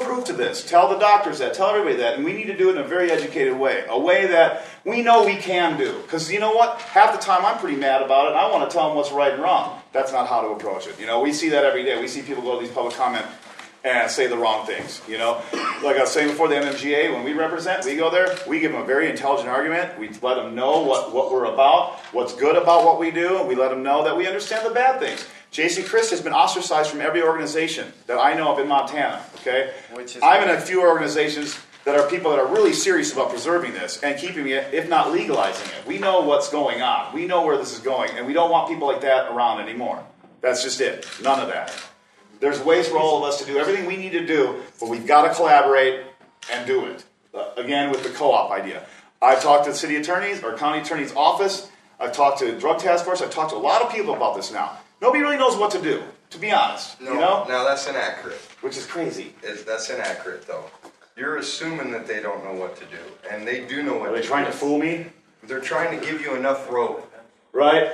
proof to this. Tell the doctors that. Tell everybody that. And we need to do it in a very educated way. A way that we know we can do. Because you know what? Half the time I'm pretty mad about it. And I want to tell them what's right and wrong. That's not how to approach it. You know, we see that every day. We see people go to these public comment and say the wrong things. You know, like I was saying before, the MMGA, when we represent, we go there, we give them a very intelligent argument. We let them know what, what we're about, what's good about what we do, and we let them know that we understand the bad things. JC Christ has been ostracized from every organization that I know of in Montana. Okay, Which is- I'm in a few organizations that are people that are really serious about preserving this and keeping it, if not legalizing it. We know what's going on. We know where this is going, and we don't want people like that around anymore. That's just it. None of that. There's ways for all of us to do everything we need to do, but we've got to collaborate and do it. Uh, again, with the co-op idea. I've talked to the city attorneys or county attorney's office. I've talked to drug task force. I've talked to a lot of people about this now. Nobody really knows what to do, to be honest. No, you know, no, that's inaccurate. which is crazy. That's inaccurate, though. You're assuming that they don't know what to do, and they do know what Are they trying do. to fool me? They're trying to give you enough rope, Right?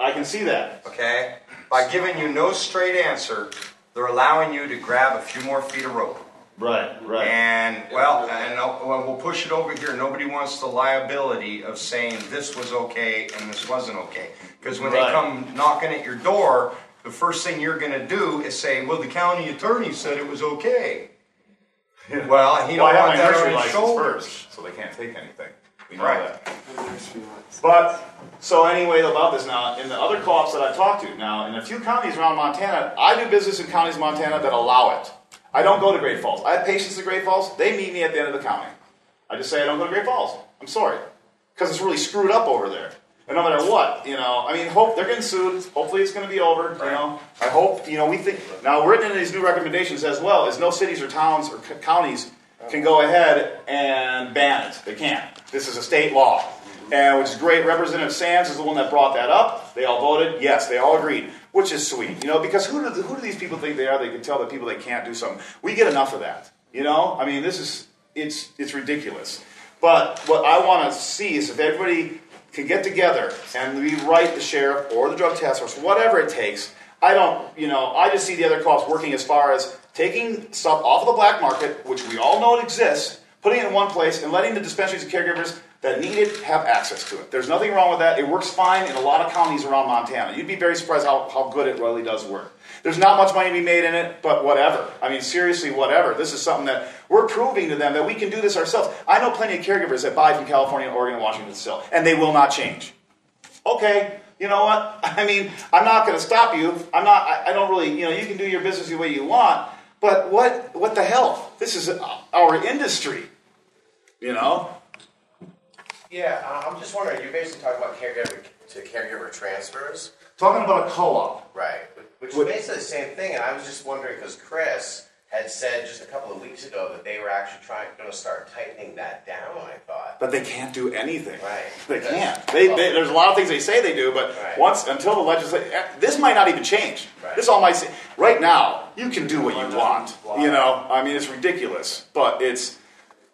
I can see that. okay? By giving you no straight answer, they're allowing you to grab a few more feet of rope. Right, right. And well, and uh, well, we'll push it over here. Nobody wants the liability of saying this was okay and this wasn't okay. Because when Right. they come knocking at your door, the first thing you're going to do is say, "Well, the county attorney said it was okay." Well, he Well, don't have want my that nursery on his license shoulders. first, so they can't take anything. We know Right. that. But so anyway about this now, in the other co-ops that I've talked to now, in a few counties around Montana, I do business in counties in Montana that allow it. I don't go to Great Falls. I have patients at Great Falls. They meet me at the end of the county. I just say I don't go to Great Falls. I'm sorry, because it's really screwed up over there. And no matter what, you know, I mean, hope they're getting sued. Hopefully, it's going to be over. You know, I hope. You know, we think now written in these new recommendations as well is no cities or towns or c- counties can go ahead and ban it. They can't. This is a state law, mm-hmm. and which is great. Representative Sands is the one that brought that up. They all voted yes. They all agreed, which is sweet. You know, because who do who do these people think they are? They can tell the people they can't do something. We get enough of that. You know, I mean, this is it's it's ridiculous. But what I want to see is if everybody can get together and we write the sheriff or the drug task force, whatever it takes. I don't, you know, I just see the other co-ops working as far as taking stuff off of the black market, which we all know it exists, putting it in one place, and letting the dispensaries and caregivers that need it have access to it. There's nothing wrong with that. It works fine in a lot of counties around Montana. You'd be very surprised how, how good it really does work. There's not much money to be made in it, but whatever. I mean, seriously, whatever. This is something that we're proving to them that we can do this ourselves. I know plenty of caregivers that buy from California, Oregon, and Washington still, and they will not change. Okay, you know what? I mean, I'm not going to stop you. I'm not. I, I don't really. You know, you can do your business the way you want, but what? What the hell? This is our industry. You know. Yeah, uh, I'm just wondering, you're basically talking about caregiver to caregiver transfers, Talking about a co-op. right? Which is basically the same thing, and I was just wondering, because Chris had said just a couple of weeks ago that they were actually trying, to start tightening that down, I thought. But they can't do anything. Right. They can't. They, they, there's a lot of things they say they do, but Right. once until the legislature, this might not even change. Right. This all might say right now you can do what you want. You know, I mean it's ridiculous, but it's.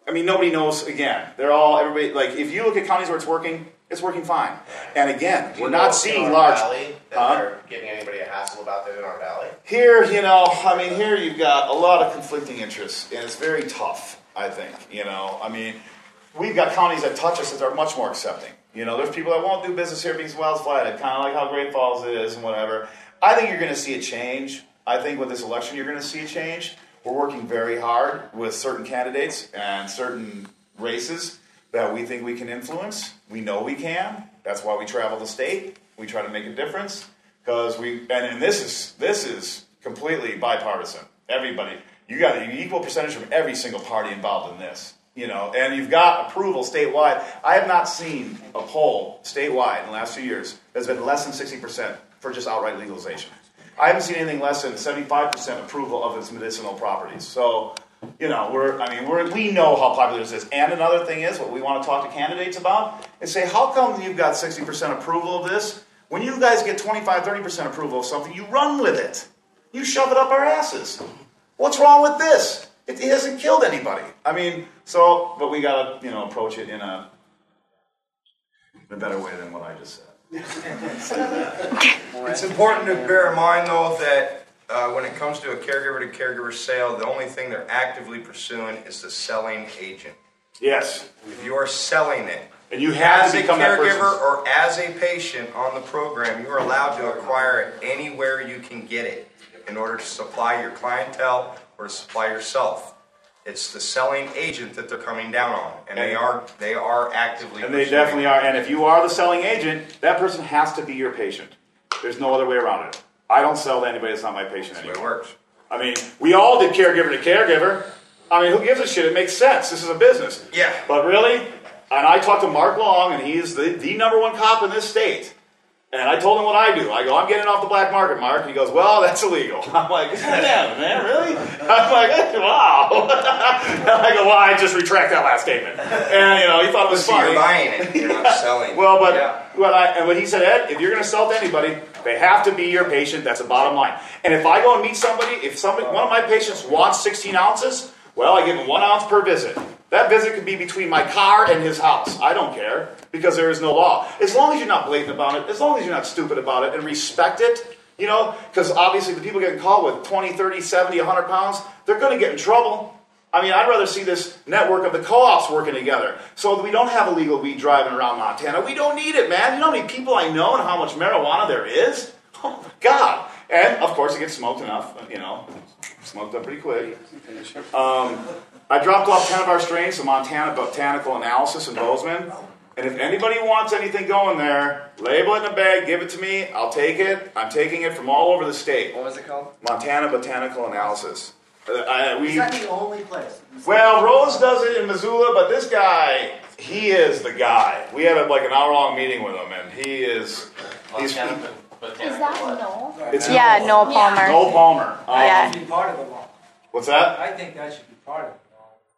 I mean nobody knows. Again, they're all everybody. Like if you look at counties where it's working, it's working fine. And again, we're not seeing large. Valley, that Huh? they're giving anybody a hassle about that in our valley. Here, you know, I mean, here you've got a lot of conflicting interests, and it's very tough, I think. You know, I mean, we've got counties that touch us that are much more accepting. You know, there's people that won't do business here because Wells it's flatted, kind of like how Great Falls is and whatever. I think you're going to see a change. I think with this election, you're going to see a change. We're working very hard with certain candidates and certain races that we think we can influence. We know we can. That's why we travel the state. We try to make a difference because we and, and this is this is completely bipartisan. Everybody, you got an equal percentage from every single party involved in this. You know, and you've got approval statewide. I have not seen a poll statewide in the last few years that's been less than sixty percent for just outright legalization. I haven't seen anything less than seventy-five percent approval of its medicinal properties. So, you know, we're I mean, we're, we know how popular this is. And another thing is, what we want to talk to candidates about is say, how come you've got sixty percent approval of this? When you guys get 25, 30% approval of something, you run with it. You shove it up our asses. What's wrong with this? It, it hasn't killed anybody. I mean, so, but we gotta, you know, approach it in a, in a better way than what I just said. It's important to bear in mind, though, that uh, when it comes to a caregiver to caregiver sale, the only thing they're actively pursuing is the selling agent. Yes. If you are selling it, And you have as a caregiver or as a patient on the program, you are allowed to acquire it anywhere you can get it in order to supply your clientele or to supply yourself. It's the selling agent that they're coming down on, and they are they are actively. And they definitely it. are. And if you are the selling agent, that person has to be your patient. There's no other way around it. I don't sell to anybody that's not my patient That's the way it works. I mean, we all did caregiver to caregiver. I mean, who gives a shit? It makes sense. This is a business. Yeah. But really, and I talked to Mark Long, and he's the, the number one cop in this state. And I told him what I do. I go, I'm getting off the black market, Mark. And he goes, Well, that's illegal. I'm like, Damn, man, really? I'm like, Wow. and I go, Well, I just retract that last statement. And, you know, he thought it was See, funny. you're buying it. You're not selling. Well, but Yeah. what I and what he said, Ed, if you're going to sell to anybody, they have to be your patient. That's the bottom line. And if I go and meet somebody, if somebody, one of my patients wants 16 ounces, well, I give him one ounce per visit. That visit could be between my car and his house. I don't care because there is no law. As long as you're not blatant about it, as long as you're not stupid about it, and respect it, you know, because obviously the people getting called with 20, 30, 70, 100 pounds, they're going to get in trouble. I mean, I'd rather see this network of the co-ops working together so that we don't have illegal weed driving around Montana. We don't need it, man. You know how many people I know and how much marijuana there is? Oh, my God. And, of course, it gets smoked enough, you know, smoked up pretty quick. Um, I dropped off 10 of our strains to Montana Botanical Analysis in Bozeman. And if anybody wants anything going there, label it in a bag, give it to me. I'll take it. I'm taking it from all over the state. What was it called? Montana Botanical Analysis. Uh, I, we, Is that the only place? well, Rose does it in Missoula, but this guy, he is the guy. We had a, like an hour long meeting with him, and he is. He's, Is that no? it's Yeah, Noel Palmer. Noel Palmer. Um, Yeah. should be part of the law. What's that? I think that should be part of the law.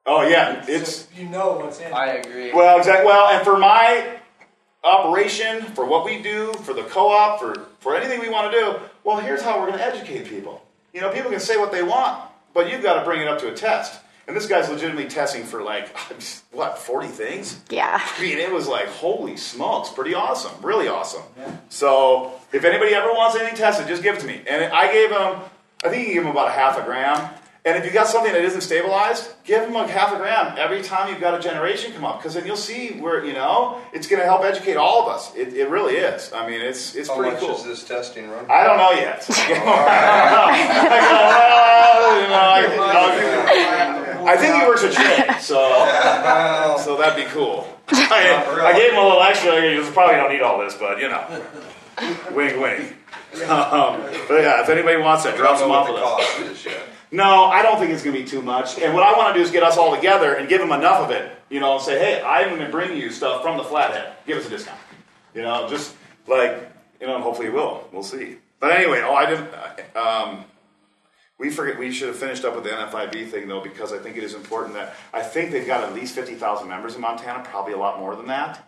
Oh yeah, it's So you know what's in. I agree. well, exactly. Well, and for my operation, for what we do, for the co-op, for for anything we want to do, well, here's how we're going to educate people. You know, people can say what they want, but you've got to bring it up to a test. And this guy's legitimately testing for like what, 40 things? Yeah. I mean, it was like, holy smokes, pretty awesome, really awesome. Yeah. So, if anybody ever wants anything tested, just give it to me. And I gave him, I think you gave him about a half a gram. And if you got something that isn't stabilized, give him like half a gram every time you've got a generation come up, because then you'll see where you know it's going to help educate all of us. It, it really is. I mean, it's it's How pretty much cool. is this testing run? I don't know yet. I go, well, you know, I, I think he works with Trey, so so that'd be cool. I, I gave him a little extra. Goes, probably don't need all this, but you know, wink, wink. Um, but yeah, if anybody wants that, We drop some off with us. Cost is yet. No, I don't think it's going to be too much. And what I want to do is get us all together and give them enough of it, you know, and say, hey, I'm going to bring you stuff from the Flathead. Give us a discount. You know, just like, you know, hopefully it will. We'll see. But anyway, oh, I didn't. Um, we forget. We should have finished up with the NFIB thing though, because I think it is important that I think they've got at least fifty thousand members in Montana, probably a lot more than that,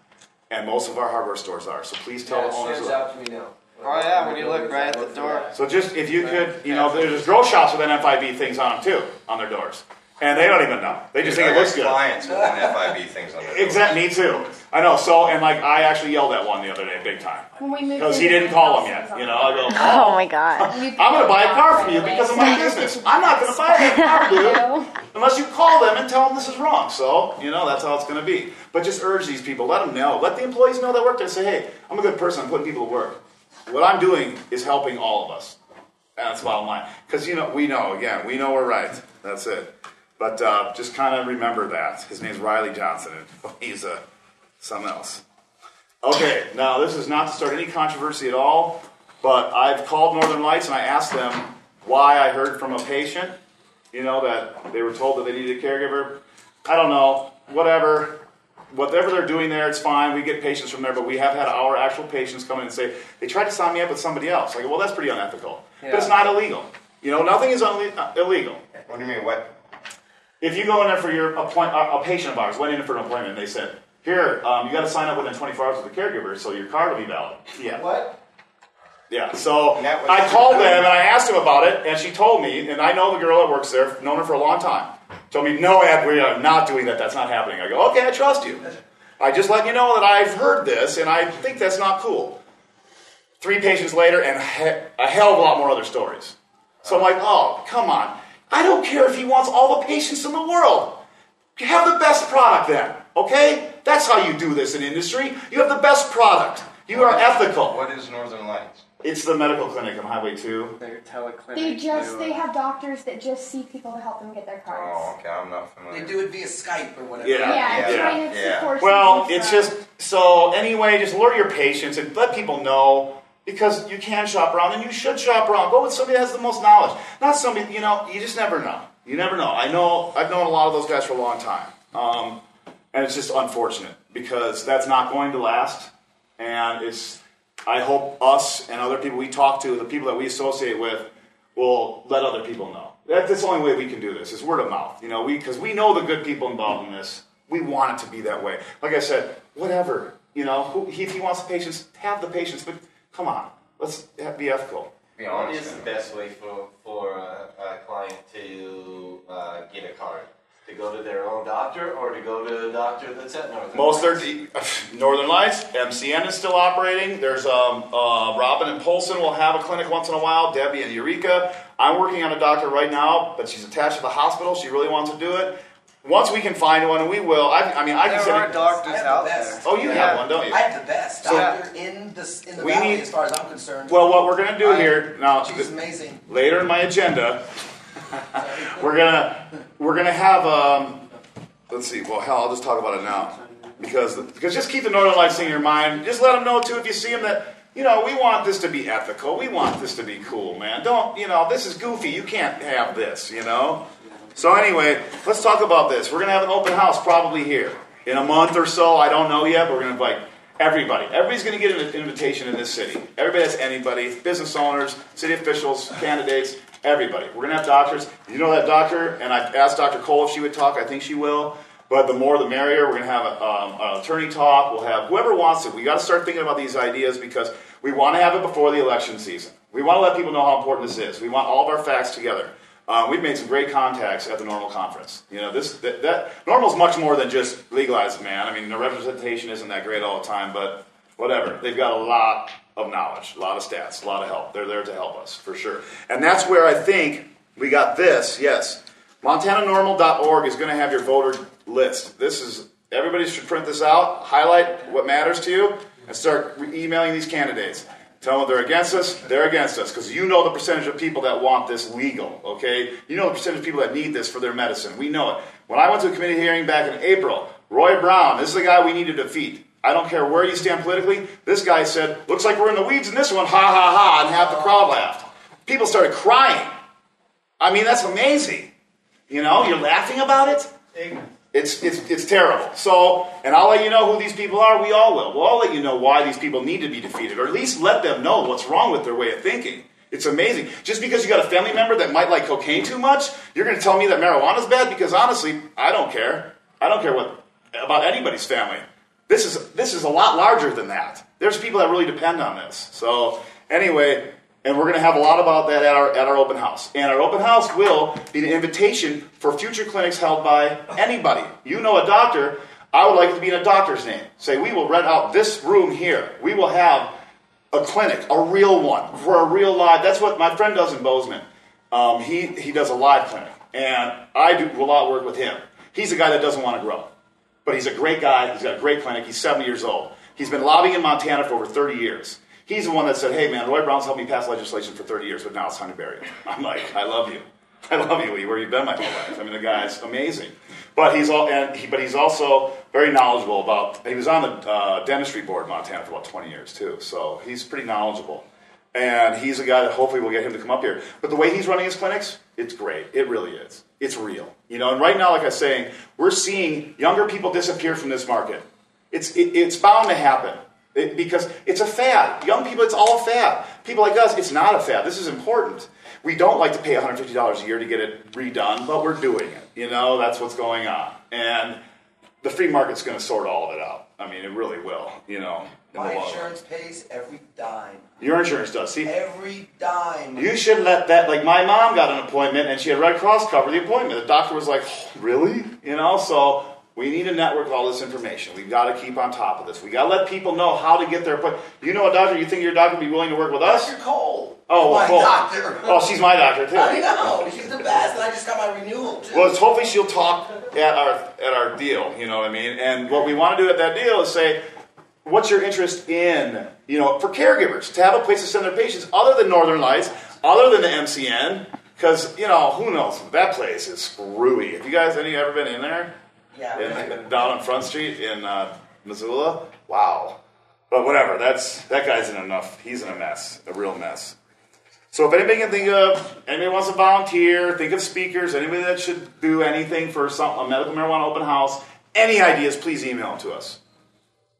and most of our hardware stores are. So please tell Yeah, the it owners. stands out to me now. Oh yeah, when you look right at the door. so just if you could, you know, there's grow shops with NFIB things on them too, on their doors, and they don't even know. They just think I it looks good. clients with NFIB things on their doors. Exactly, me too. I know. So and like I actually yelled at one the other day, big time, When we moved because he into didn't the call him house, yet. You know, I go. Oh my god. I'm going to buy a car from you because of my business. I'm not going to buy that car, dude, unless you call them and tell them this is wrong. So, you know, that's how it's going to be. But just urge these people, let them know. Let the employees know that work there. Say, hey, I'm a good person. I'm putting people to work. What I'm doing is helping all of us. That's bottom line. Because, you know, we know, again, we know we're right. That's it. But uh, just kind of remember that. His name's Riley Johnson, and he's uh, something else. Okay, now this is not to start any controversy at all, but I've called Northern Lights and I asked them why I heard from a patient, you know, that they were told that they needed a caregiver. I don't know, whatever. Whatever they're doing there, it's fine. We get patients from there, but we have had our actual patients come in and say, they tried to sign me up with somebody else. I go, well, that's pretty unethical. But it's not illegal. You know, nothing is unle- uh, illegal. What do you mean? What? If you go in there for your appoint, a a patient of ours went in for an appointment, and they said, "Here, um, you got to sign up within 24 hours with the caregiver, so your card will be valid." Yeah, What? yeah. So And that was- I called them and I asked them about it, and she told me, and I know the girl that works there, known her for a long time. Told me, "No, Ed, we are not doing that. That's not happening." I go, "Okay, I trust you. I just let you know that I've heard this, and I think that's not cool." Three patients later, and a hell of a lot more other stories. So I'm like, oh, come on. I don't care if he wants all the patients in the world. Have the best product then, okay? That's how you do this in industry. You have the best product. You are ethical. What is Northern Lights? It's the medical clinic on Highway 2. Their teleclinic. They just do, they uh, have doctors that just see people to help them get their cards. Oh, okay, I'm not familiar. They do it via Skype or whatever. Yeah. yeah, yeah, trying to yeah. Well, it's stuff. just so anyway, just lure your patients and let people know because you can shop around and you should shop around. Go with somebody that has the most knowledge, not somebody you know. You just never know. You never know. I know. I've known a lot of those guys for a long time, um, and it's just unfortunate because that's not going to last. And it's. I hope us and other people we talk to, the people that we associate with, will let other people know. That's the only way we can do this is word of mouth. You know, we because we know the good people involved in this. We want it to be that way. Like I said, whatever. You know, who, if he wants the patients, have the patients. But come on, let's be ethical. Be honest. is the best way for, for a, a client to uh, get a card? To go to their own doctor or to go to a doctor that's at Northern Most Lights? are Northern Lights. MCN is still operating. There's um, uh, Robin and Polson will have a clinic once in a while. Debbie and Eureka. I'm working on a doctor right now, but she's attached to the hospital. She really wants to do it. Once we can find one, and we will. I, I mean, I There can are doctors I have the out there. Oh, you have one, don't you? I have the best So- doctor in the in the We valley, need- as far as I'm concerned. Well, what we're gonna do I- here now. She's amazing. later in my agenda, we're gonna we're gonna have um, let's see. Well, hell, I'll just talk about it now because because just keep the Northern Lights in your mind. Just let them know too if you see them that you know we want this to be ethical. We want this to be cool, man. Don't you know this is goofy. You can't have this. You know. So anyway, let's talk about this. We're gonna have an open house probably here in a month or so. I don't know yet. But we're gonna invite everybody. Everybody's gonna get an invitation in this city. Everybody that's anybody, business owners, city officials, candidates, everybody. We're gonna have doctors. You know that doctor, and I've asked Dr. Cole if she would talk. I think she will. But the more the merrier. We're gonna have a, um, an attorney talk. We'll have whoever wants it. We got to start thinking about these ideas because we want to have it before the election season. We want to let people know how important this is. We want all of our facts together. Uh, we've made some great contacts at the NORML Conference. You know, this that, that NORML's much more than just legalized, man. I mean, the representation isn't that great all the time, but whatever. They've got a lot of knowledge, a lot of stats, a lot of help. They're there to help us for sure. And that's where I think we got this. Yes, MontanaNORML.org is going to have your voter list. This is everybody should print this out, highlight what matters to you, and start emailing these candidates. Tell them they're against us, they're against us, because you know the percentage of people that want this legal, okay? You know the percentage of people that need this for their medicine. We know it. When I went to a committee hearing back in April, Roy Brown, this is the guy we need to defeat. I don't care where you stand politically. This guy said, looks like we're in the weeds in this one, ha ha ha, and half the crowd laughed. People started crying. I mean, that's amazing. You know, you're laughing about it? It's, it's, it's terrible. So, and I'll let you know who these people are. We all will. We'll all let you know why these people need to be defeated, or at least let them know what's wrong with their way of thinking. It's amazing. Just because you got a family member that might like cocaine too much, you're going to tell me that marijuana's bad? Because honestly, I don't care. I don't care what about anybody's family. This is this is a lot larger than that. There's people that really depend on this. So anyway, and we're going to have a lot about that at our at our open house. And our open house will be the invitation for future clinics held by anybody. You know a doctor. I would like it to be in a doctor's name. Say we will rent out this room here. We will have a clinic, a real one, for a real live. That's what my friend does in Bozeman. Um, he, he does a live clinic, and I do a lot of work with him. He's a guy that doesn't want to grow, but he's a great guy. He's got a great clinic. He's 70 years old. He's been lobbying in Montana for over 30 years. He's the one that said, hey, man, Roy Brown's helped me pass legislation for 30 years, but now it's time to bury him. I'm like, I love you. I love you, Lee, where you've been my whole life. I mean, the guy's amazing. But he's all, and he, but he's also very knowledgeable about. He was on the uh, dentistry board in Montana for about 20 years too, so he's pretty knowledgeable. And he's a guy that hopefully will get him to come up here. But the way he's running his clinics, it's great. It really is. It's real. You know, and right now, like I was saying, we're seeing younger people disappear from this market. It's it, it's bound to happen. It- because it's a fad. Young people, it's all a fad. People like us, it's not a fad. This is important. We don't like to pay $150 a year to get it redone, but we're doing it. You know, that's what's going on. And the free market's going to sort all of it out. I mean, it really will, you know. in the My long insurance pays every dime. Your insurance does. See, Every dime. you should let that, like my mom got an appointment and she had Red Cross cover the appointment. The doctor was like, "Oh, really? You know, so We need to network all this information. We've got to keep on top of this. We've got to let people know how to get their appointment. You know a doctor? You think your doctor would be willing to work with us? Dr. Cole. Oh, well, my Cole. doctor. Oh, she's my doctor too. I know. She's the best. And I just got my renewal too. Well, it's hopefully she'll talk at our at our deal. You know what I mean? And what we want to do at that deal is say, what's your interest in? You know, for caregivers to have a place to send their patients other than Northern Lights, other than the MCN, because you know who knows that place is screwy. Have you guys any ever been in there? Yeah. In, down on Front Street in uh, Missoula? Wow. But whatever. That's that guy's in enough. He's in a mess, a real mess. So if anybody can think of anybody wants to volunteer, think of speakers, anybody that should do anything for some a medical marijuana open house, any ideas, please email them to us.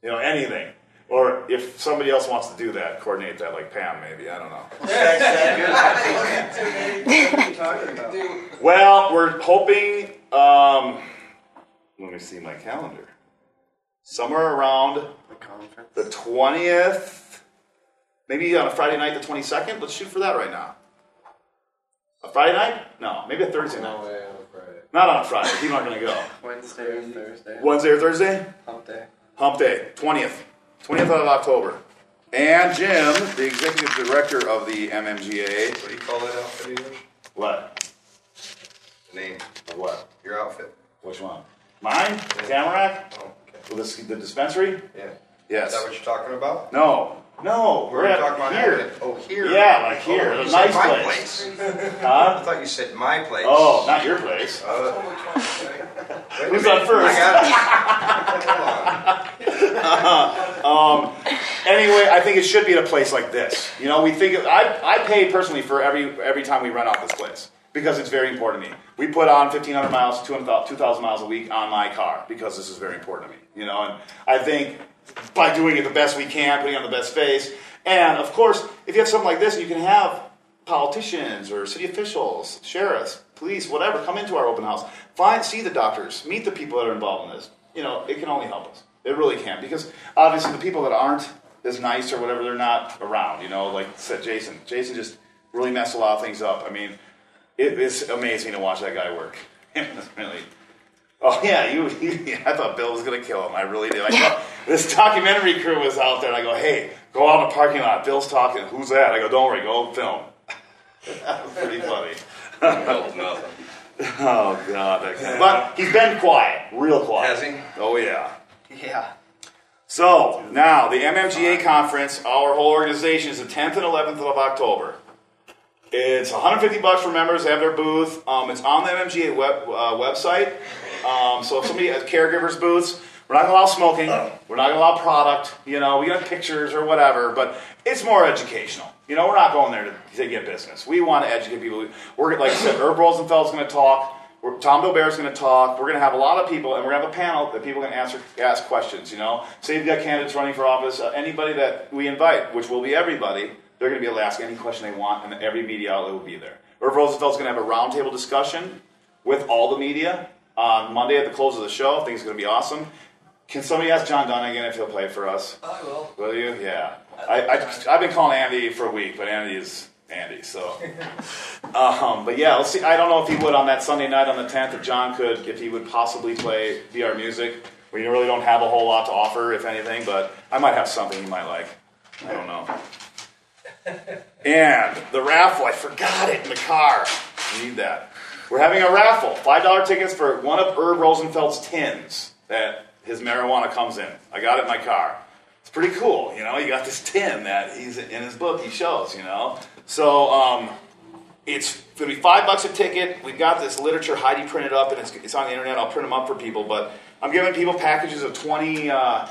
You know, anything. Or if somebody else wants to do that, coordinate that, like Pam, maybe. I don't know. Well, we're hoping. Um, let me see my calendar. Somewhere around the twentieth, maybe on a Friday night, the twenty second. Let's shoot for that right now. A Friday night? No, maybe a Thursday night. way on Friday. Not on a Friday. People aren't going to go. Wednesday or Thursday. Wednesday or Thursday? Hump day. Hump Day, 20th. 20th of October. And Jim, the executive director of the MMGA. What do you call that outfit again? What? The name. Of what? Your outfit. Which one? Mine? Tamarack? Oh, okay. With the, the dispensary? Yeah. Yes. Is that what you're talking about? No. No. We're are at talking about here. having? Oh, here. Yeah, like here. Oh, nice my place. place. I thought you said my place. Oh, not your place. Uh, wait a Who's minute. on first? I got it. Hold on. Anyway, I think it should be at a place like this. You know, we think I, I pay personally for every every time we rent out this place because it's very important to me. We put on 1,500 miles, 200 2,000 miles a week on my car because this is very important to me. You know, and I think by doing it the best we can, putting on the best face, and of course, if you have something like this, you can have politicians or city officials, sheriffs, police, whatever, come into our open house, find, see the doctors, meet the people that are involved in this. You know, it can only help us. It really can because obviously the people that aren't as nice or whatever, they're not around. You know, like said Jason. Jason just really messed a lot of things up. I mean, it is amazing to watch that guy work. It's really. Oh yeah, you, you. I thought Bill was gonna kill him. I really did. I thought this documentary crew was out there, and I go, "Hey, go out in the parking lot. Bill's talking. Who's that?" I go, "Don't worry, go film." that was pretty funny. Oh, oh god, that guy. But he's been quiet, real quiet. Has he? Oh yeah. Yeah. So now the MMGA conference, our whole organization is the 10th and 11th of October. It's 150 bucks for members. They have their booth. Um, it's on the MMGA web, uh, website. Um, so if somebody has caregivers booths, we're not gonna allow smoking. We're not gonna allow product. You know, we got pictures or whatever, but it's more educational. You know, we're not going there to, to get business. We want to educate people. We're like I said, Irv Rosenfeld's going to talk. We're, Tom Daubert's going to talk. We're going to have a lot of people, and we're going to have a panel that people can answer, ask questions. You know, say you've got candidates running for office, uh, anybody that we invite, which will be everybody, they're going to be able to ask any question they want, and every media outlet will be there. Irv Rosenfeld's going to have a roundtable discussion with all the media on Monday at the close of the show. I think it's going to be awesome. Can somebody ask John Dunnigan if he'll play for us? I will. Will you? Yeah. I, I, I've been calling Andy for a week, but Andy is Andy, so. um, but yeah, let's see. I don't know if he would on that Sunday night on the 10th, if John could, if he would possibly play VR music. We really don't have a whole lot to offer, if anything, but I might have something he might like. I don't know. And the raffle, I forgot it in the car. I need that. We're having a raffle. $5 tickets for one of Irv Rosenfeld's tins that his marijuana comes in. I got it in my car. It's pretty cool, you know. You got this tin that he's in his book. He shows, you know. So um, it's gonna be five bucks a ticket. We've got this literature Heidi printed up, and it's, it's on the internet. I'll print them up for people. But I'm giving people packages of 20, uh,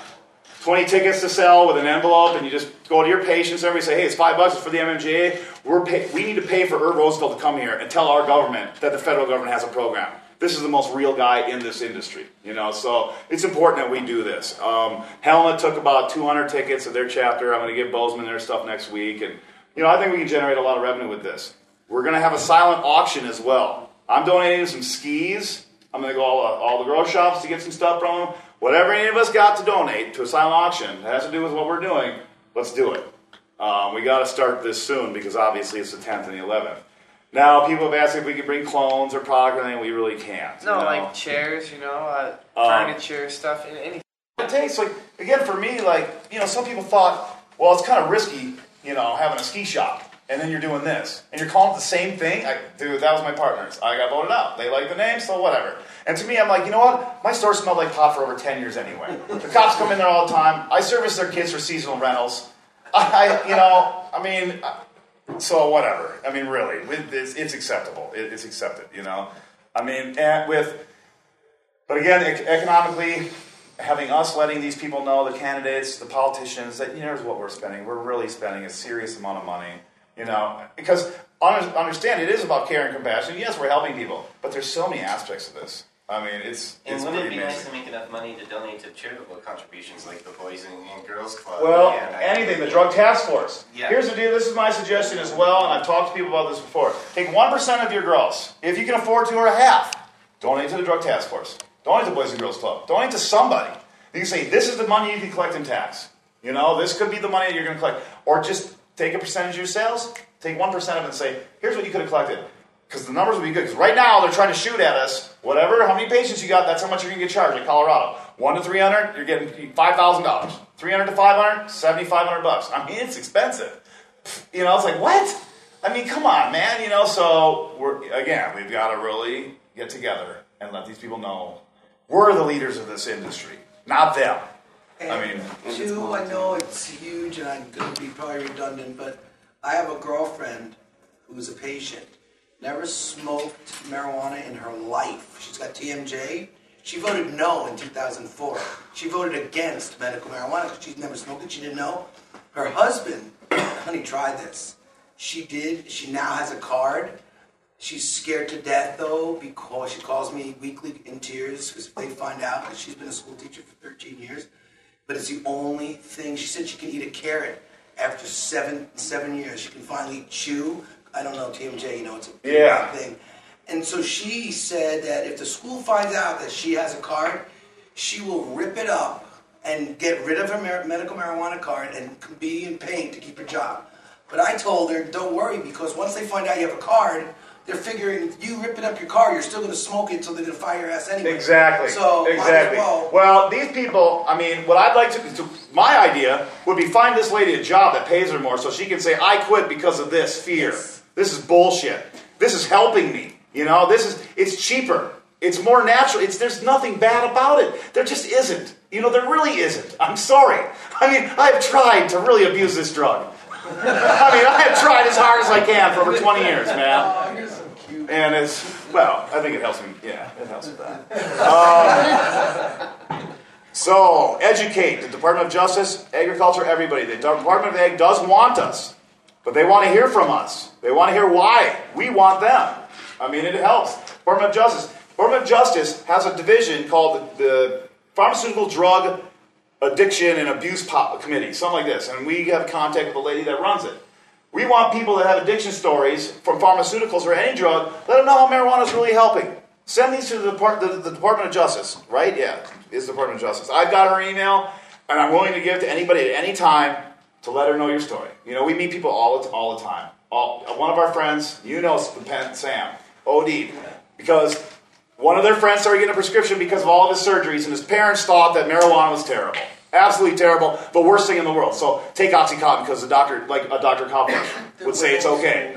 20 tickets to sell with an envelope, and you just go to your patients. Everybody say, "Hey, it's five bucks. For the MMGA. We're pay- we need to pay for Irv Rosenfeld to come here and tell our government that the federal government has a program." This is the most real guy in this industry, you know. So it's important that we do this. Um, Helena took about 200 tickets of their chapter. I'm going to give Bozeman their stuff next week, and you know I think we can generate a lot of revenue with this. We're going to have a silent auction as well. I'm donating some skis. I'm going to go all, all the grow shops to get some stuff from them. Whatever any of us got to donate to a silent auction that has to do with what we're doing, let's do it. Um, we got to start this soon because obviously it's the 10th and the 11th. Now people have asked if we could bring clones or product, and we really can't. No, you know? like chairs, you know, uh, Um, furniture stuff, and anything. it takes like again for me like you know some people thought well it's kind of risky you know having a ski shop and then you're doing this. And you're calling it the same thing? I, dude that was my partners. I got voted out. They like the name so whatever. And to me i'm like you know what? My store smelled like pot for over 10 years anyway. The cops come in there all the time. I service their kids for seasonal rentals. I, you know i mean so whatever. I mean really this, it's acceptable. It, it's accepted you know? I mean with but again, economically, having us letting these people know, the candidates, the politicians, that you know, here's what we're spending. We're really spending a serious amount of money, you know, because understand it is about care and compassion. Yes, we're helping people, but there's so many aspects of this. I mean, it's And it's wouldn't it be nice to make enough money to donate to charitable contributions like the Boys and, and Girls Club? Well, and anything, the drug task force. Yeah. Here's the deal. This is my suggestion as well, and I've talked to people about this before. Take one percent of your gross, if you can afford to, or a half. Donate to the drug task force. Donate to Boys and Girls Club. Donate to somebody. You can say, "This is the money you can collect in tax." You know, this could be the money that you're going to collect, or just take a percentage of your sales. Take one percent of it and say, "Here's what you could have collected." Because the numbers will be good. Because right now they're trying to shoot at us. Whatever, how many patients you got, that's how much you're going to get charged in Colorado. One to three hundred, you're getting five thousand dollars. Three hundred to five hundred, seventy five hundred bucks. I mean, it's expensive. You know, it's like what? I mean, come on, man. You know, so we're again, we've got to really get together and let these people know we're the leaders of this industry, not them. I mean, Two, I know it's huge and I'm going to be probably redundant, but I have a girlfriend who's a patient. Never smoked marijuana in her life. She's got TMJ. She voted no in 2004. She voted against medical marijuana because she's never smoked it. She didn't know. Her husband, honey, try this. She did. She now has a card. She's scared to death though because she calls me weekly in tears because if they find out that she's been a school teacher for 13 years, but it's the only thing. She said she can eat a carrot after seven seven years. She can finally chew. I don't know TMJ. You know it's a big Yeah. thing. And so she said that if the school finds out that she has a card, she will rip it up and get rid of her mar- medical marijuana card and be in pain to keep her job. But I told her, don't worry, because once they find out you have a card, they're figuring if you ripping up your car, you're still going to smoke it, so they're going to fire your ass anyway. Exactly. So exactly. well- Well, these people. I mean, what I'd like to, to. My idea would be find this lady a job that pays her more, so she can say, "I quit because of this fear. This is bullshit. This is helping me. You know, this is. It's cheaper. It's more natural. It's there's nothing bad about it. There just isn't. You know, there really isn't. I'm sorry. I mean, I've tried to really abuse this drug. I mean, I have tried as hard as I can for over 20 years, man. Oh, And it's, well, I think it helps me. Yeah, it helps with that. Um, so, educate the Department of Justice, Agriculture, everybody. The Department of Ag does want us, but they want to hear from us. They want to hear why we want them. I mean, it helps. Department of Justice. Department of Justice has a division called the, Pharmaceutical Drug Addiction and Abuse Po- Committee, something like this. And we have contact with the lady that runs it. We want people that have addiction stories from pharmaceuticals or any drug, let them know how marijuana is really helping. Send these to the, Depart- the, the Department of Justice, right? Yeah, it's the Department of Justice. I've got her email, and I'm willing to give it to anybody at any time to let her know your story. You know, we meet people all the, all the time. All, one of our friends, you know Sam, OD, because one of their friends started getting a prescription because of all of his surgeries, and his parents thought that marijuana was terrible. Absolutely terrible, the worst thing in the world. So take OxyContin because the doctor, like a Dr. Cobbler, would say it's okay.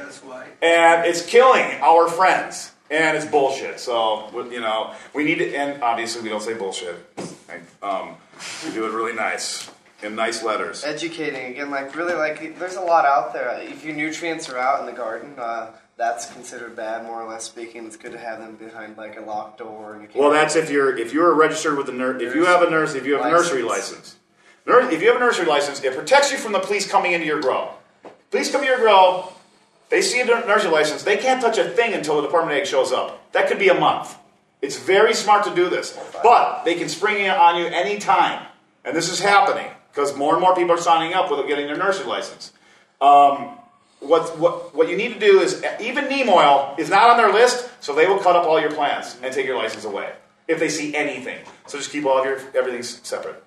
And it's killing our friends. And it's bullshit. So, you know, we need to, and obviously we don't say bullshit. Um, we do it really nice, in nice letters. Educating again, like really, like there's a lot out there. If your nutrients are out in the garden, uh, that's considered bad, more or less speaking. It's good to have them behind like a locked door. And you can't Well, that's if you're if you're registered with the nurse. If you have a nurse, if you have a nursery license, Nur- if you have a nursery license, it protects you from the police coming into your grow. Police come to your grow. They see a nursery license. They can't touch a thing until the Department of Ag shows up. That could be a month. It's very smart to do this, but they can spring it on you anytime, and this is happening because more and more people are signing up with getting their nursery license. Um, what, what, what you need to do is, even neem oil is not on their list, so they will cut up all your plants and take your license away if they see anything. So just keep all of your everything separate.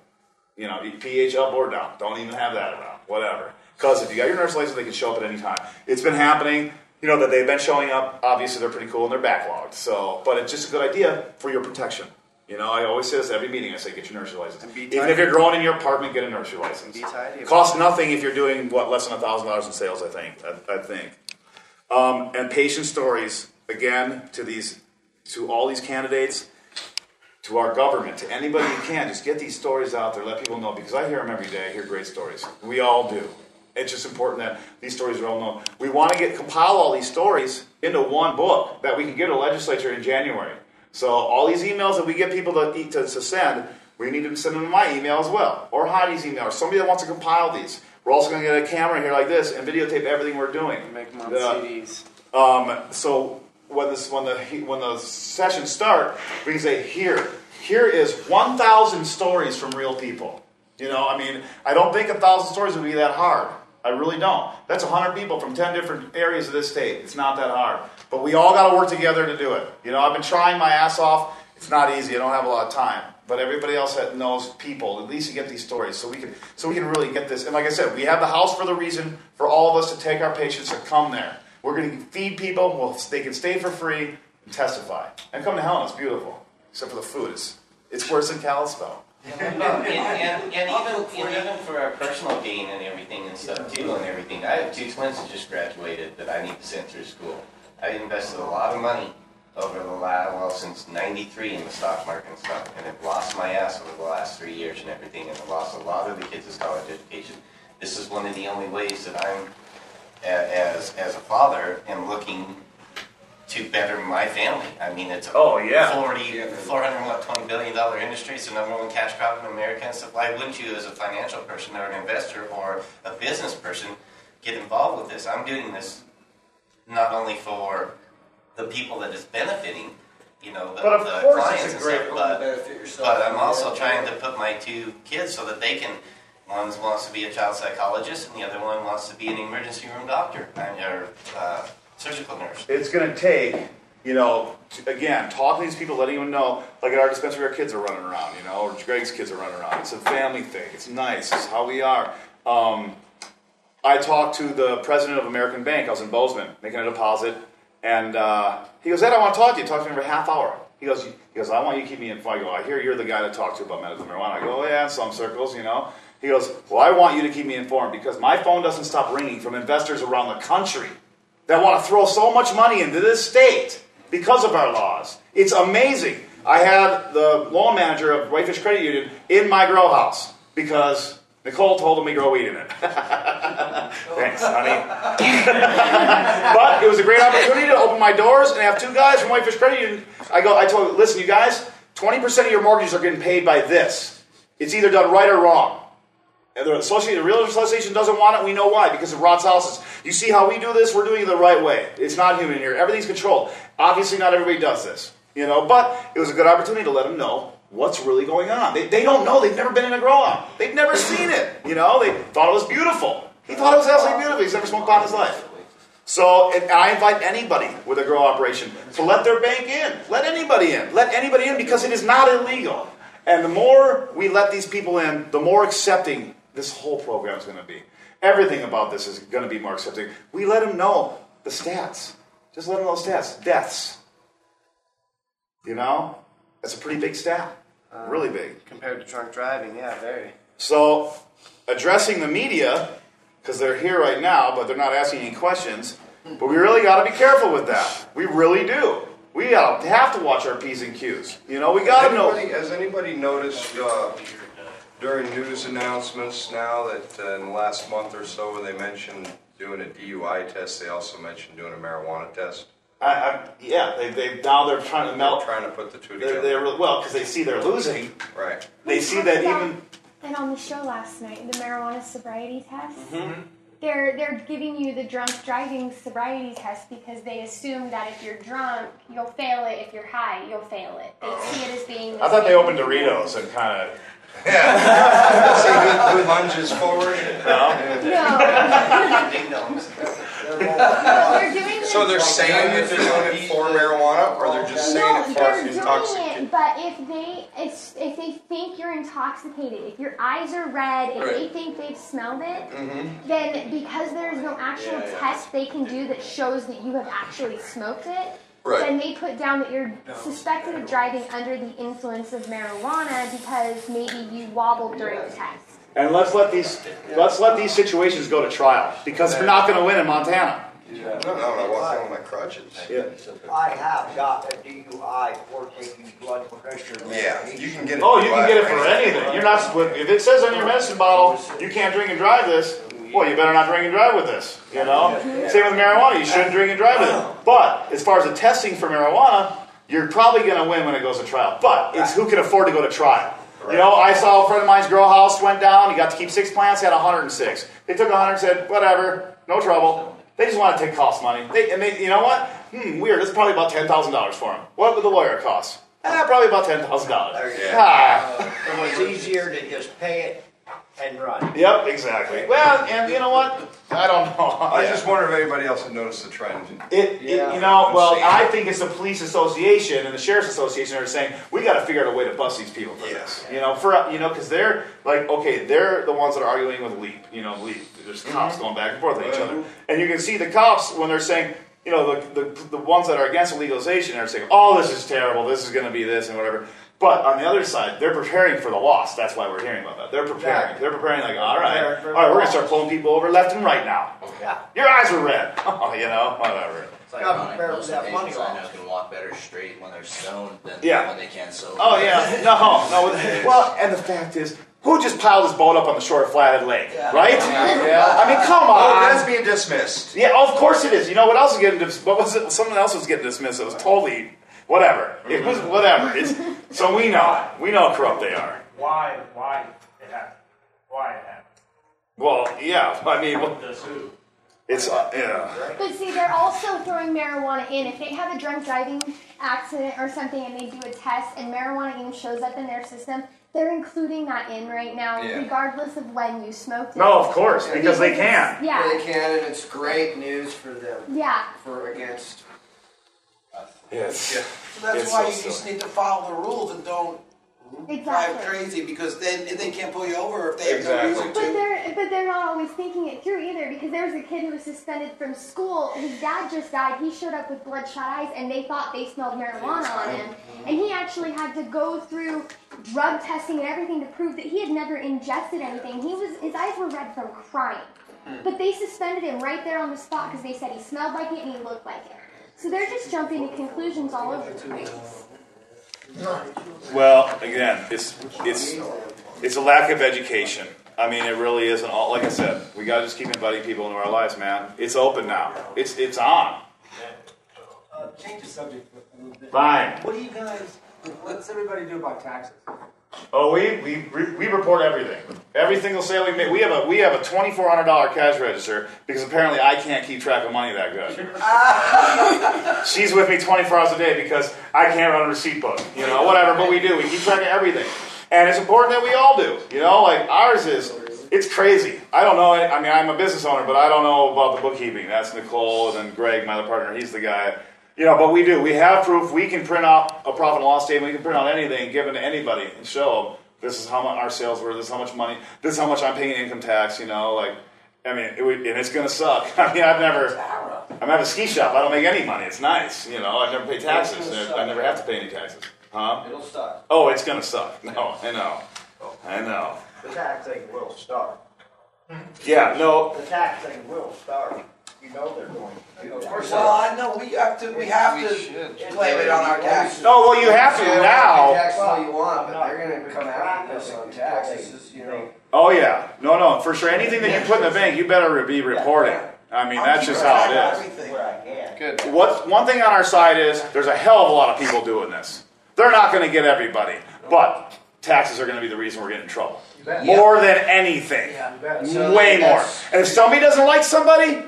You know, pH up or down. Don't even have that around. Whatever. Because if you got your nurse license, they can show up at any time. It's been happening. you know that they've been showing up. Obviously, they're pretty cool and they're backlogged. So, but it's just a good idea for your protection. You know, I always say this every meeting. I say, get your nursery license. And be Even if you're growing in your apartment, get a nursery license. Costs nothing if you're doing what less than a thousand dollars in sales. I think. I, I think. Um, and patient stories again to these, to all these candidates, to our government, to anybody you can. Just get these stories out there. Let people know because I hear them every day. I hear great stories. We all do. It's just important that these stories are all known. We want to get compile all these stories into one book that we can give to legislature in January. So all these emails that we get people to, to, to send, we need to send them to my email as well, or Heidi's email, or somebody that wants to compile these. We're also going to get a camera here like this and videotape everything we're doing. Make them on The- CDs. um, so when this when the when the sessions start, we can say here here is 1,000 stories from real people. You know, I mean, I don't think a thousand stories would be that hard. I really don't. That's 100 people from 10 different areas of this state. It's not that hard. But we all got to work together to do it. You know, I've been trying my ass off. It's not easy. I don't have a lot of time. But everybody else that knows people, at least you get these stories, so we can so we can really get this. And like I said, we have the house for the reason for all of us to take our patients to come there. We're going to feed people. Well, they can stay for free and testify. And come to Helen. It's beautiful, except for the food. It's it's worse than Kalispell. and, and, and, and even and even for our personal gain and everything and stuff too and everything. I have two twins that just graduated that I need to send through school. I invested a lot of money over the last well since '93 in the stock market and stuff, and I've lost my ass over the last three years and everything, and I've lost a lot of the kids' college education. This is one of the only ways that I'm, as as a father, am looking to better my family. I mean, it's a Oh, yeah. 40, 400, what, 20 billion dollar industry. It's the number one cash crop in America and stuff. Why wouldn't you, as a financial person or an investor or a business person, get involved with this? I'm doing this not only for the people that it's benefiting, you know, the, But of the course it's clients a and stuff, but, benefit yourself. but I'm also trying to put my two kids so that they can. One wants to be a child psychologist, and the other one wants to be an emergency room doctor or uh, surgical nurse. It's going to take, you know, t- again, talking to these people, letting them know, like at our dispensary, our kids are running around, you know, or Greg's kids are running around. It's a family thing. It's nice. It's how we are. Um, I talked to the president of American Bank. I was in Bozeman making a deposit, and uh, he goes, "Ed, I want to talk to you." Talk to me for a half hour. He goes, "He goes, I want you to keep me informed." I go, "I hear you're the guy to talk to about medical marijuana." I go, "Oh yeah, in some circles, you know." He goes, "Well, I want you to keep me informed because my phone doesn't stop ringing from investors around the country that want to throw so much money into this state because of our laws. It's amazing. I had the loan manager of Whitefish Credit Union in my grow house because Nicole told him we grow weed in it. Thanks, honey. but it was a great opportunity to open my doors and have two guys from Whitefish Credit Union. I go, I told, listen, you guys, 20% of your mortgages are getting paid by this. It's either done right or wrong. And the association, the Realtors Association doesn't want it. We know why because of Rod's houses. You see how we do this? We're doing it the right way. It's not human here. Everything's controlled. Obviously, not everybody does this, you know. But it was a good opportunity to let them know what's really going on. They, they don't know. They've never been in a grow up. They've never seen it. You know. They thought it was beautiful. He thought it was absolutely beautiful. He's never smoked pot in his life. So, and I invite anybody with a grow operation to let their bank in. Let anybody in. Let anybody in because it is not illegal. And the more we let these people in, the more accepting this whole program is going to be. Everything about this is going to be more accepting. We let them know the stats. Just let them know the stats. Deaths. You know? That's a pretty big stat. Uh, really big. Compared to drunk driving, yeah, very. So, addressing the media, because they're here right now, but they're not asking any questions, but we really got to be careful with that. We really do. We uh, have to watch our P's and Q's. You know, we got to know. Anybody- Has anybody noticed uh, during news announcements now that uh, in the last month or so, when they mentioned doing a DUI test, they also mentioned doing a marijuana test? I, I, yeah, they, they now they're trying to They're melt. trying to put the two They're, together. they're well because they see they're losing. Right. They see that even. And on the show last night, the marijuana sobriety test. Mm-hmm. They're they're giving you the drunk driving sobriety test because they assume that if you're drunk, you'll fail it. If you're high, you'll fail it. They see it as being. The I thought they opened Doritos and kind of. See who, who lunges forward? No. Ding dongs. They're doing this. So they're saying that they're doing it for marijuana, or they're just saying no, it for they're doing intoxication? it, but if they if, if they think you're intoxicated, if your eyes are red, if they think they've smelled it, Mm-hmm. then because there's no actual Yeah, yeah. test they can do that shows that you have actually smoked it, Right. then they put down that you're suspected of driving under the influence of marijuana because maybe you wobbled during the test. And let's let these let's let these situations go to trial because they're not going to win in Montana. No, no, I walk around with my crutches. I have got a DUI for taking blood pressure. Yeah, you can get it. Oh, you can get it for for anything. You're not if it says on your medicine bottle you can't drink and drive this. Well, you better not drink and drive with this. You know. Same with marijuana. You shouldn't drink and drive with it. But as far as the testing for marijuana, you're probably going to win when it goes to trial. But it's who can afford to go to trial. You know, I saw a friend of mine's grow house went down. He got to keep six plants. Had 106. They took 100 and said, whatever, no trouble. They just want to take cost money. They, and they, you know what? Hmm, weird. It's probably about ten thousand dollars for him. What would the lawyer cost? Ah, probably about ten thousand dollars. Ah. It was easier to just pay it and run. Yep, exactly. Well, and you know what? I don't know. I just wonder if anybody else had noticed the trend. It, it, you know, well, I think it's the police association and the sheriff's association are saying we got to figure out a way to bust these people for this. You know, for you know, because they're like, okay, they're the ones that are arguing with Leap. You know, Leap. There's mm-hmm. cops going back and forth with each other, and you can see the cops when they're saying, you know, the the, the ones that are against legalization are saying, oh, this is terrible. This is going to be this and whatever. But on the other side, they're preparing for the loss. That's why we're hearing about that. They're preparing. They're preparing, like, all right, all right, we're going to start pulling people over left and right now. Yeah. Your eyes are red. Oh, you know, whatever. It's like Gotta most for that money I know can walk better straight when they're stoned than Yeah. when they can't sober. Oh yeah, no, no. Well, and the fact is, who just piled his boat up on the shore of Flathead Lake, right? Yeah. I mean, come Oh, on. that's being dismissed. Yeah, of course it is. You know what else is getting dismissed? What was it? Someone else was getting dismissed. It was totally whatever. It was whatever. It's so we know. We know how corrupt they are. Why, why it happened? Why it happened? Well, yeah. I mean, well, Does who? it's uh, yeah. But see, they're also throwing marijuana in. If they have a drunk driving accident or something and they do a test and marijuana even shows up in their system, they're including that in right now, Yeah. regardless of when you smoked it. No, of course, because they can. Yeah. They can, and it's great news for them. Yeah. For against. Yes. Yeah. So that's It's why so you just silly. need to follow the rules and don't drive Exactly. crazy because then they can't pull you over if they have Exactly. no reason But to. they're but they're not always thinking it through either because there was a kid who was suspended from school. His dad just died. He showed up with bloodshot eyes, and they thought they smelled marijuana on him. Mm-hmm. And he actually had to go through drug testing and everything to prove that he had never ingested anything. He was his eyes were red from crying. Hmm. But they suspended him right there on the spot because they said he smelled like it and he looked like it. So they're just jumping to conclusions all over the place. Well, again, it's it's it's a lack of education. I mean, it really isn't all. Like I said, we got to just keep inviting people into our lives, man. It's open now. It's it's on. Uh, change the subject a little bit. Fine. What do you guys, what's everybody do about taxes? Oh, we we we report everything. Every single sale we make. We have a we have a twenty four hundred dollar cash register because apparently I can't keep track of money that good. She's with me twenty four hours a day because I can't run a receipt book. You know, whatever. But we do. We keep track of everything, and it's important that we all do. You know, like ours is. It's crazy. I don't know. I mean, I'm a business owner, but I don't know about the bookkeeping. That's Nicole and then Greg, my other partner. He's the guy. You know, but we do. We have proof. We can print out a profit and loss statement. We can print out anything given to anybody and show them this is how much our sales were. This is how much money. This is how much I'm paying income tax. You know, like I mean, it would, and it's gonna suck. I mean, I've never. I'm at a ski shop. I don't make any money. It's nice. You know, I never pay taxes. I never have to pay any taxes. Huh? It'll start. Oh, it's gonna suck. No, I know. I know. The tax thing will start. Yeah. No. The tax thing will start. You know they're going to. Of course Well, I know we have to. We have to claim it on our taxes. No. Well, you have to now. Tax all you want, but they're going to come after us on taxes. You know. Oh yeah. No, no, for sure. Anything that you put in the bank, you better be reporting. I mean, that's just how it is. Everything. Where I can. Good. What one thing on our side is there's a hell of a lot of people doing this. They're not going to get everybody, but taxes are going to be the reason we're getting in trouble. bet. More than anything. bet. So Way more. that's- And if somebody doesn't like somebody,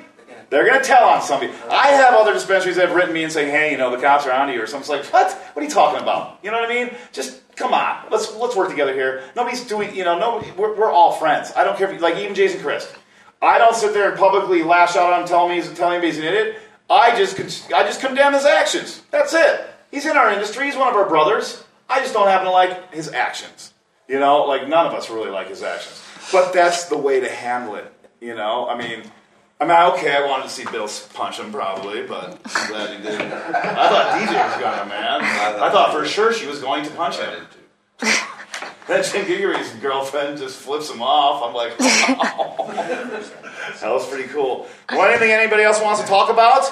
they're going to tell on somebody. I have other dispensaries that have written me and saying, "Hey, you know, the cops are on you," or something's like, "What? What are you talking about?" You know what I mean? Just come on. Let's let's work together here. Nobody's doing. You know, nobody. We're, we're all friends. I don't care if you, like even Jason Christ. I don't sit there and publicly lash out on him, telling me he's telling me he's an idiot. I just I just condemn his actions. That's it. He's in our industry. He's one of our brothers. I just don't happen to like his actions. You know, like none of us really like his actions. But that's the way to handle it. You know, I mean, I mean, okay, I wanted to see Bill punch him probably, but I'm glad he didn't. I thought DJ was gonna, man. I thought for sure she was going to punch him. Then Jim Giggery's girlfriend just flips him off. I'm like, that was pretty cool. Well, anything anybody else wants to talk about?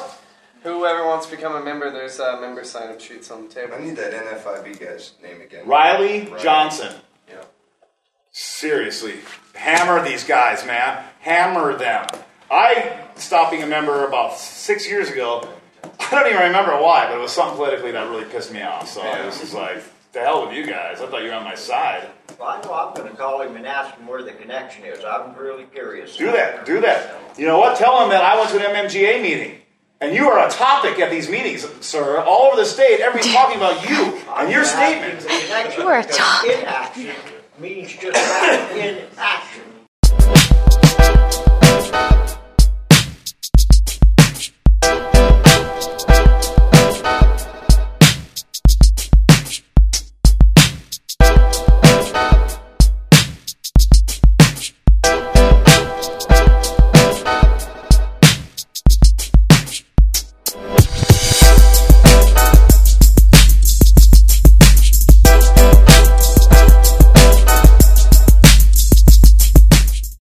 Whoever wants to become a member, there's uh, member sign up sheets on the table. I need that NFIB guy's name again. Riley Johnson. Yeah. Seriously, hammer these guys, man. Hammer them. I stopped being a member about six years ago. I don't even remember why, but it was something politically that really pissed me off. So I was just like, the hell with you guys. I thought you were on my side. Well, I know I'm gonna call him and ask him where the connection is. I'm really curious. Do that. Do that. You know what? Tell them that I went to an MMGA meeting. And you are a topic at these meetings, sir. All over the state, everybody's talking about you and your statement. You are a because top. Inaction means just that, inaction.